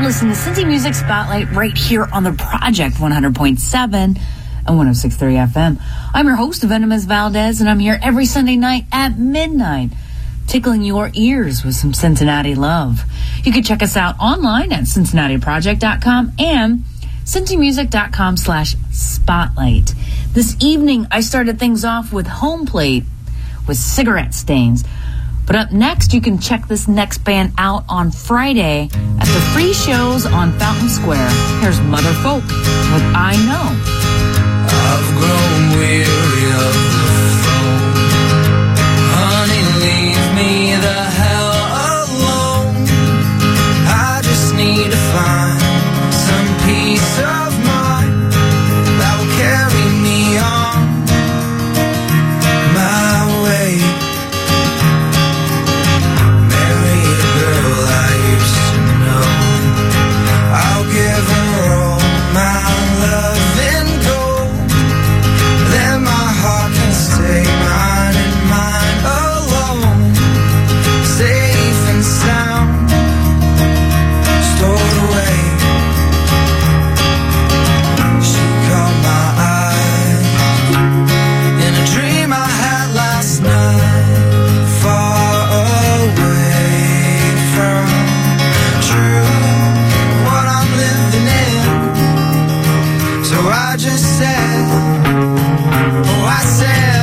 listening to Cincy Music Spotlight right here on the Project 100.7 and 106.3 FM. I'm your host, Venomous Valdez, and I'm here every Sunday night at midnight, tickling your ears with some Cincinnati love. You can check us out online at cincinnatiproject.com and cincymusic.com slash spotlight. This evening, I started things off with Home Plate with Cigarette Stains. But up next, you can check this next band out on Friday at the free shows on Fountain Square. Here's Mother Folk with I Know. I've grown weary I just said, oh, I said.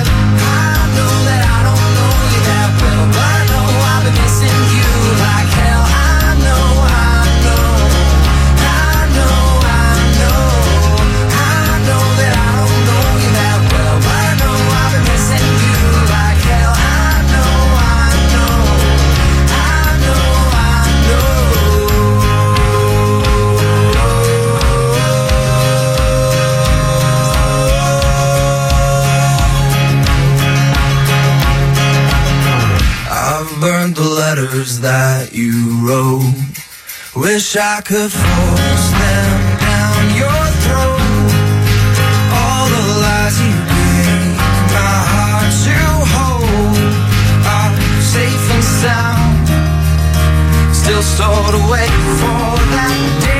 wish I could force them down your throat. All the lies you make my heart to hold are safe and sound. Still stored away for that day.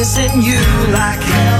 missing you like hell.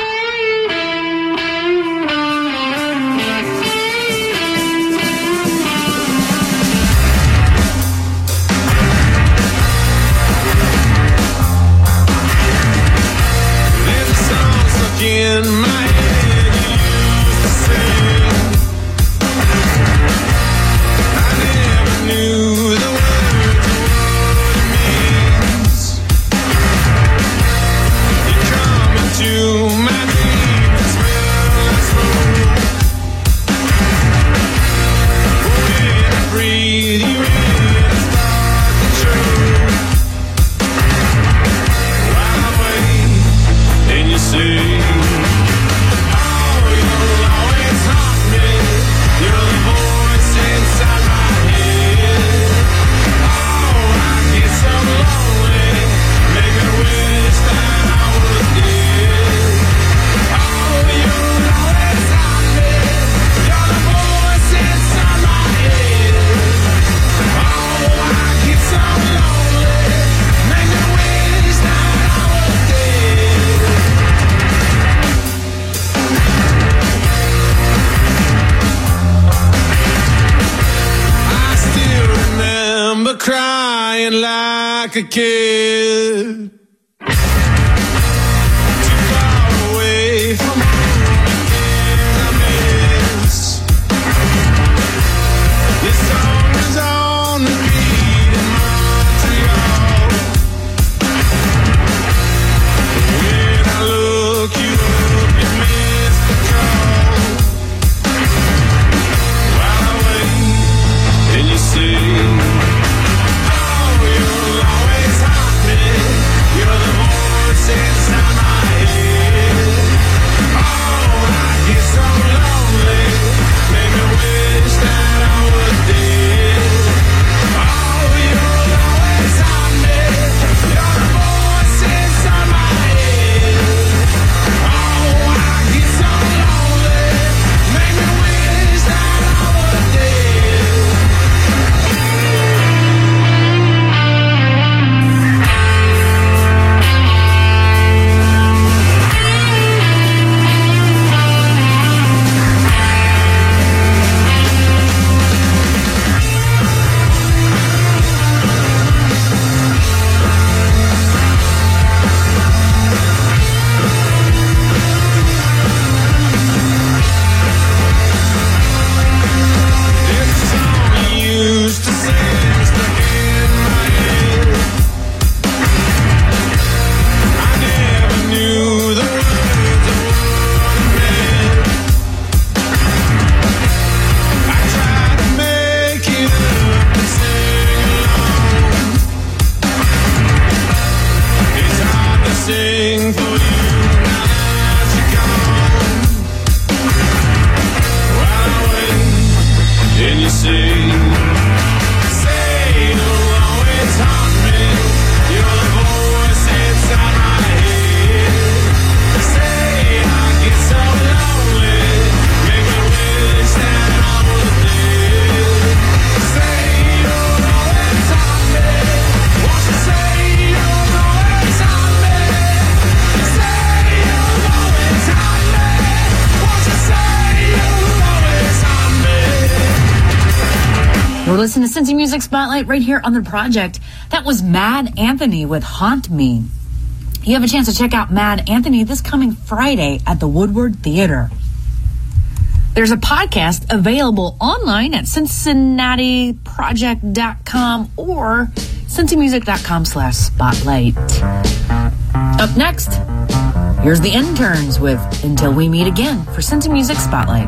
a kid. highlight right here on the project. That was Mad Anthony with Haunt Me. You have a chance to check out Mad Anthony this coming Friday at the Woodward Theater. There's a podcast available online at cincinnatiproject.com or cincymusic.com slash spotlight. Up next, here's the interns with Until We Meet Again for Cincy Music Spotlight.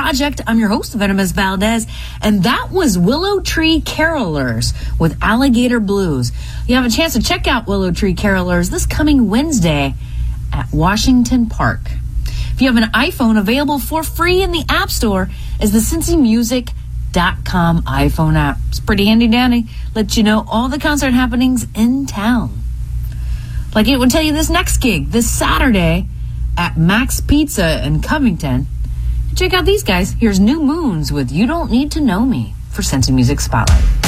project. I'm your host, Venomous Valdez, and that was Willow Tree Carolers with Alligator Blues. You have a chance to check out Willow Tree Carolers this coming Wednesday at Washington Park. If you have an iPhone available for free in the App Store is the cincymusic.com iPhone app. It's pretty handy dandy. Let you know all the concert happenings in town. Like it would tell you this next gig this Saturday at Max Pizza in Covington. Check out these guys. Here's New Moons with You Don't Need to Know Me for Cincy Music Spotlight.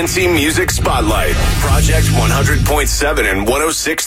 Cincy Music Spotlight, Project 100.7 and 106.3.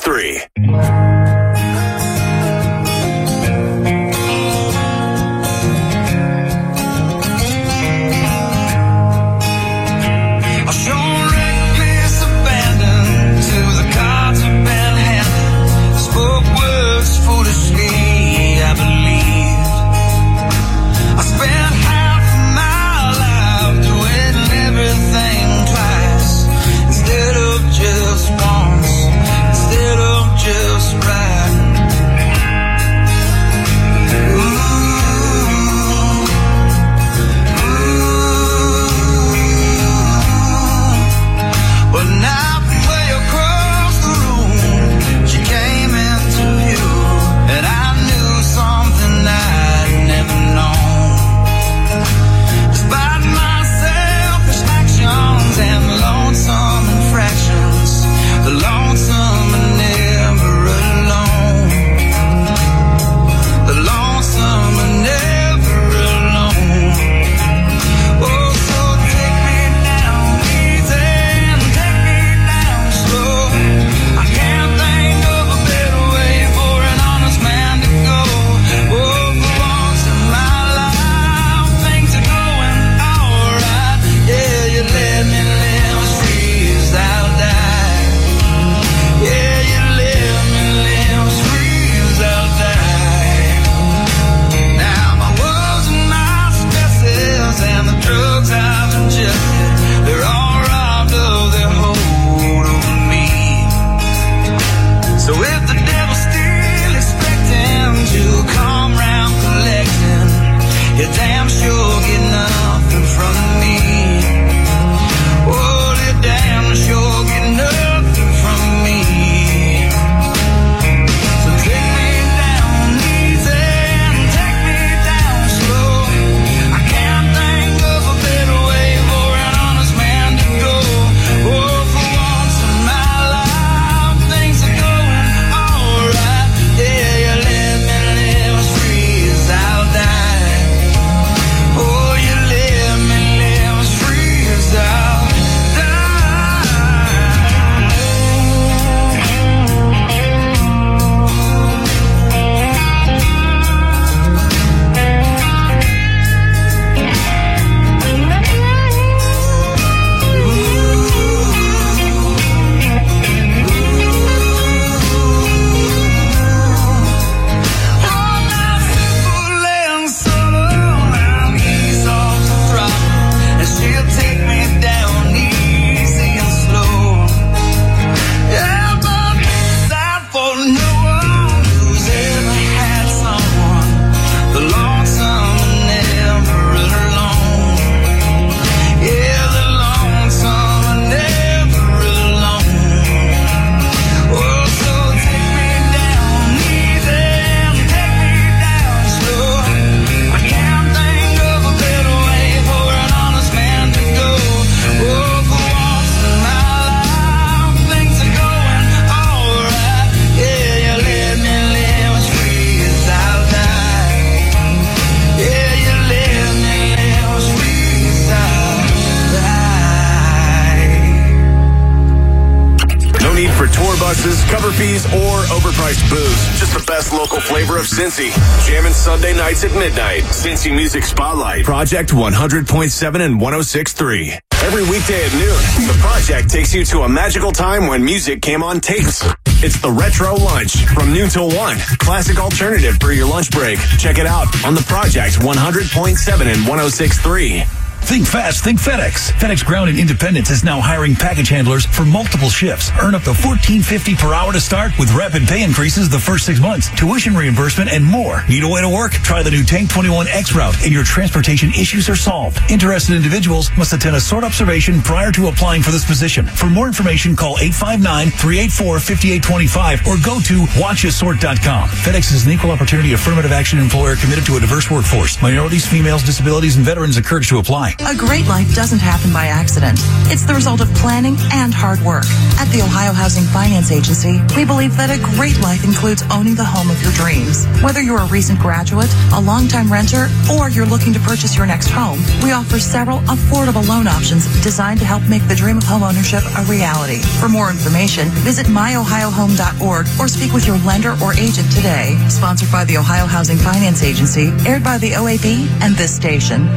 buses, cover fees, or overpriced booze. Just the best local flavor of Cincy. Jamming Sunday nights at midnight. Cincy Music Spotlight. Project 100.7 and 106.3. Every weekday at noon, the project takes you to a magical time when music came on tapes. It's the Retro Lunch from noon till 1. Classic alternative for your lunch break. Check it out on the Project 100.7 and 106.3. Think fast, think FedEx. FedEx Ground in Independence is now hiring package handlers for multiple shifts. Earn up to $14.50 per hour to start with rapid pay increases the first six months, tuition reimbursement, and more. Need a way to work? Try the new Tank 21X route and your transportation issues are solved. Interested individuals must attend a sort observation prior to applying for this position. For more information, call 859-384-5825 or go to watchasort.com. FedEx is an equal opportunity affirmative action employer committed to a diverse workforce. Minorities, females, disabilities, and veterans encouraged to apply. A great life doesn't happen by accident. It's the result of planning and hard work. At the Ohio Housing Finance Agency, we believe that a great life includes owning the home of your dreams. Whether you're a recent graduate, a longtime renter, or you're looking to purchase your next home, we offer several affordable loan options designed to help make the dream of home ownership a reality. For more information, visit myohiohome.org or speak with your lender or agent today. Sponsored by the Ohio Housing Finance Agency, aired by the OAB and this station.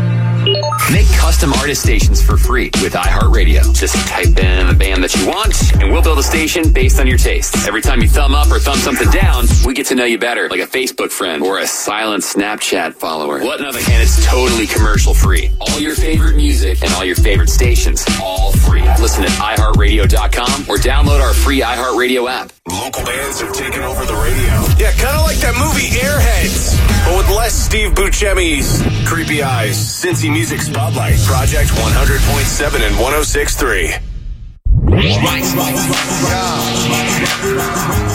Make custom artist stations for free with iHeartRadio. Just type in the band that you want, and we'll build a station based on your tastes. Every time you thumb up or thumb something down, we get to know you better, like a Facebook friend or a silent Snapchat follower. What nothing, and it's totally commercial free. All your favorite music and all your favorite stations, all free. Listen at iHeartRadio.com or download our free iHeartRadio app. Local bands have taken over the radio. Yeah, kind of like that movie Airheads, but with less Steve Buscemi's creepy eyes. Cincy Music Spotlight, Project 100.7 and 106.3.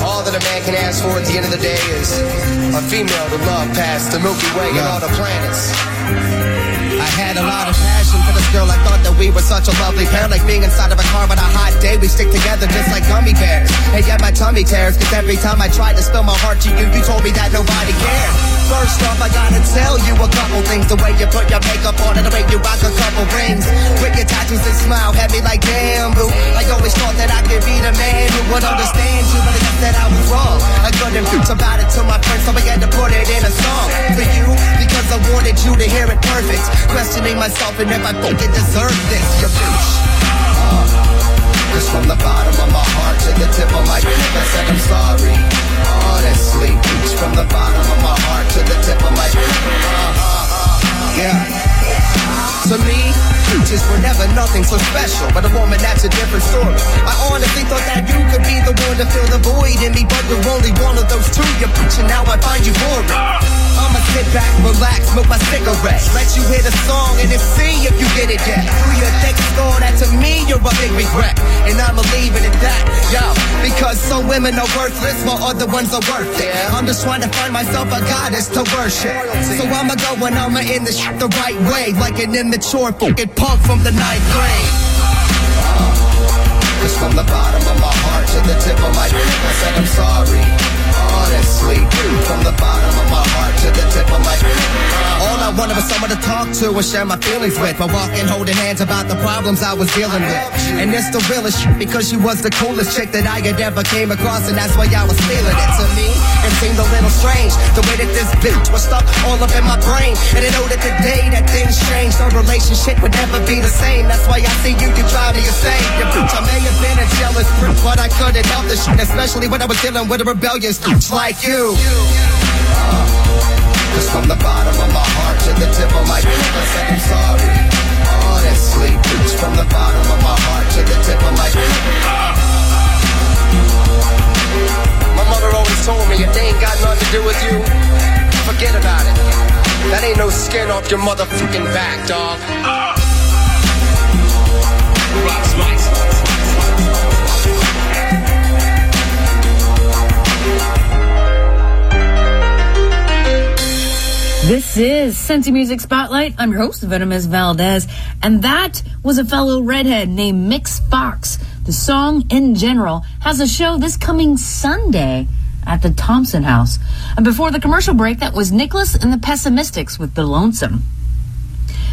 All that a man can ask for at the end of the day is a female to love past the Milky Way and all the planets. I had a lot of passion for this girl. I thought that we were such a lovely pair. Like being inside of a car on a hot day. We stick together just like gummy bears. And yet my tummy tears. Cause every time I tried to spill my heart to you, you told me that nobody cared. First off, I gotta tell you a couple things. The way you put your makeup on and the way you rock a couple rings. With your tattoos and smile, had me like damn. I always thought that I could be the man who would understand you, but I guess that I was wrong. I couldn't preach about it to my friends, so I had to put it in a song. For you, because I wanted you to hear it perfect. Questioning myself and if I fucking deserve this, you bitch. Uh, Cause from the bottom of my heart to the tip of my tongue, I said I'm sorry. Honestly, reach from the bottom of my heart to the tip of my tongue. Uh, uh, yeah. To me, futures were never nothing so special, but a woman that's a different story. I honestly thought that you could be the one to fill the void in me, but you're only one of those two. You're and now I find you boring. I'ma sit back, relax, smoke my cigarette. Let you hear the song and then see if you get it yet. Through your thick skull, that to me you're a big regret. And I'ma leave it at that, yo. Because some women are worthless while other ones are worth it. I'm just trying to find myself a goddess to worship. So I'ma go and I'ma end the shit the right way. Like an immature fucking punk from the ninth grade. Cause from the bottom of my heart to the tip of my tongue, I said I'm sorry. Honestly, from the bottom of my heart to the tip of my tongue. All I wanted was someone to talk to and share my feelings with. But walking holding hands about the problems I was dealing with. And it's the realest shit because she was the coolest chick that I had ever came across. And that's why I was feeling it. To me, it seemed a little strange. The way that this bitch was stuck all up in my brain. And I know that the day that things changed, our relationship would never be the same. That's why I see you, you drive me insane. You bitch, I may have been a jealous but I couldn't help this shit. Especially when I was dealing with a rebellious bitch like you. Uh, Cause from the bottom of my heart to the tip of my tongue, I said I'm sorry. Honestly, bitch, from the bottom of my heart to the tip of my tongue. My mother always told me if they ain't got nothing to do with you, forget about it. That ain't no skin off your motherfucking back, dog. Rock Spice. This is Cincy Music Spotlight. I'm your host, Venomous Valdez, and that was a fellow redhead named Mix Fox. The song in general has a show this coming Sunday at the Thompson House. And before the commercial break, that was Nicholas and the Pessimistics with The Lonesome.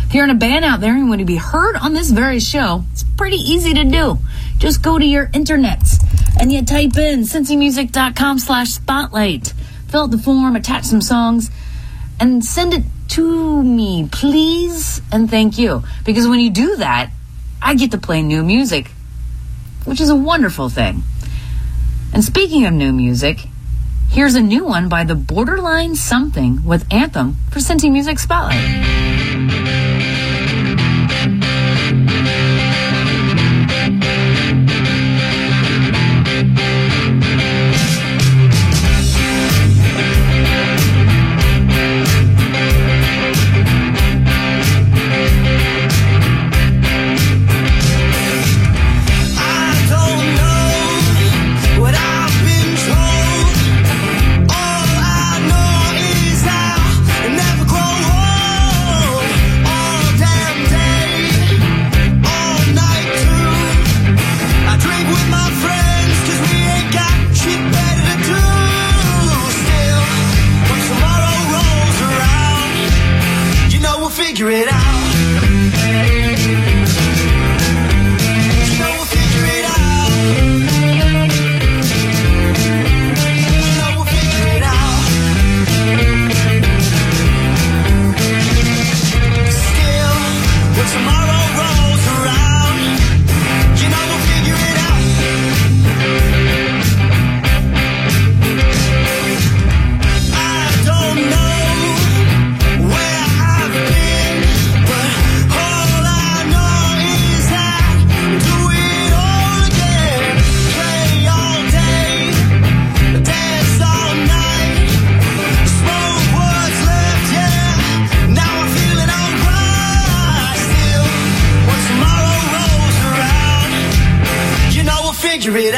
If you're in a band out there and want to be heard on this very show, it's pretty easy to do. Just go to your internets and you type in cincymusic.com slash spotlight. Fill out the form, attach some songs, and send it to me, please, and thank you. Because when you do that, I get to play new music, which is a wonderful thing. And speaking of new music, here's a new one by the Borderline Something with Anthem for Cincy Music Spotlight. refrigerator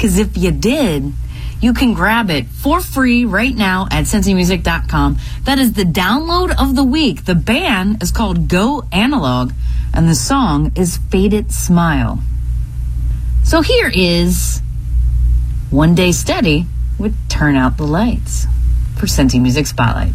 Because if you did, you can grab it for free right now at cincymusic.com. That is the download of the week. The band is called Go Analog, and the song is Faded Smile. So here is One Day Steady with Turn Out the Lights for Cincy Music Spotlight.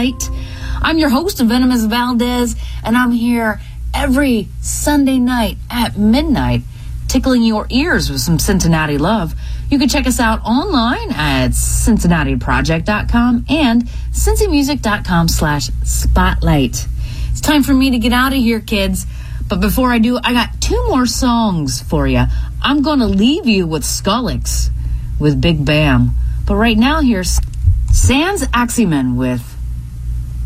night. I'm your host Venomous Valdez, and I'm here every Sunday night at midnight tickling your ears with some Cincinnati love. You can check us out online at cincinnatiproject.com and cincymusic.com slash spotlight. It's time for me to get out of here, kids. But before I do, I got two more songs for you. I'm going to leave you with Skolix with Big Bam. But right now, here's Sans Axeman with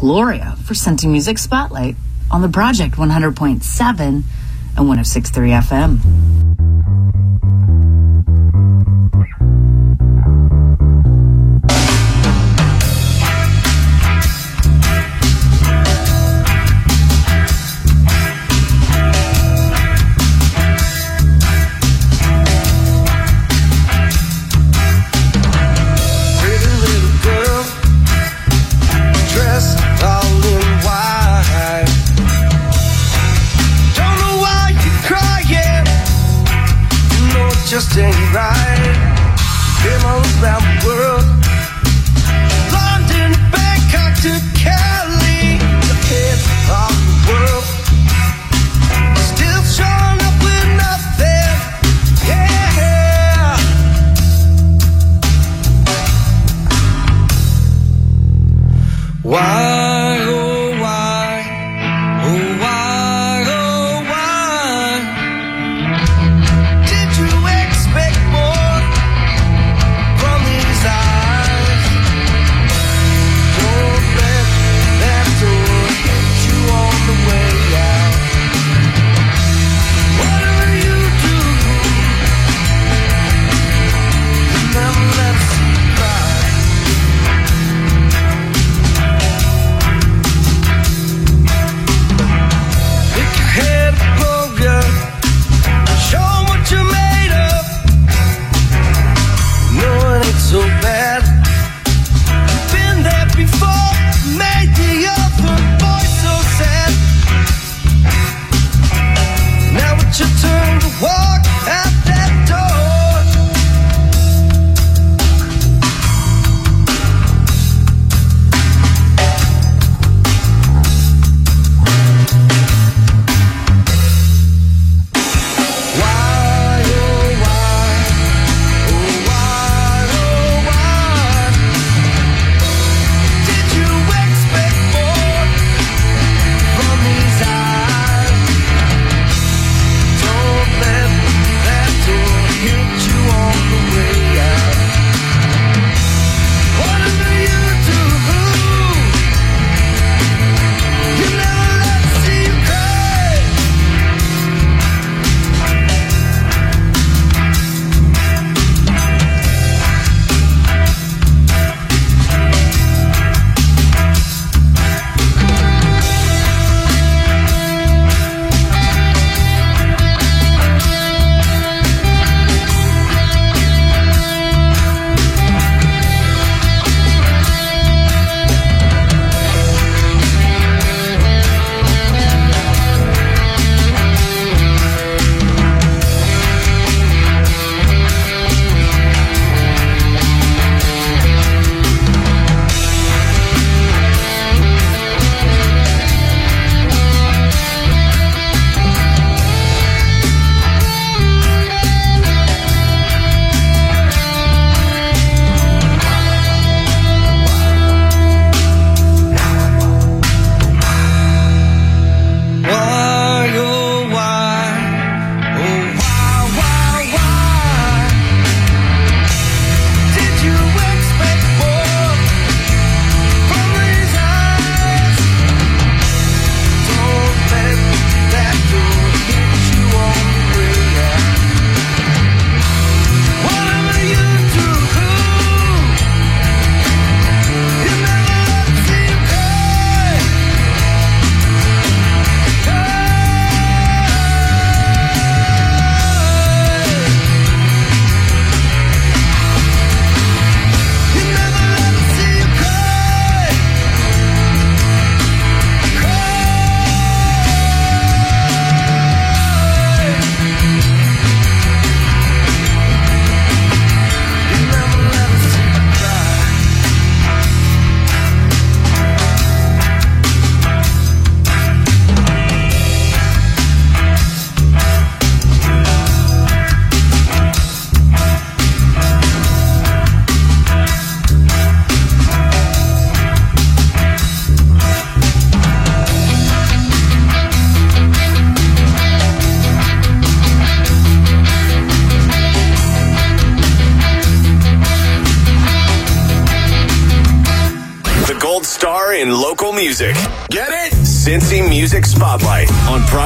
Gloria for Cincy Music Spotlight on the Project 100.7 and 106.3 FM.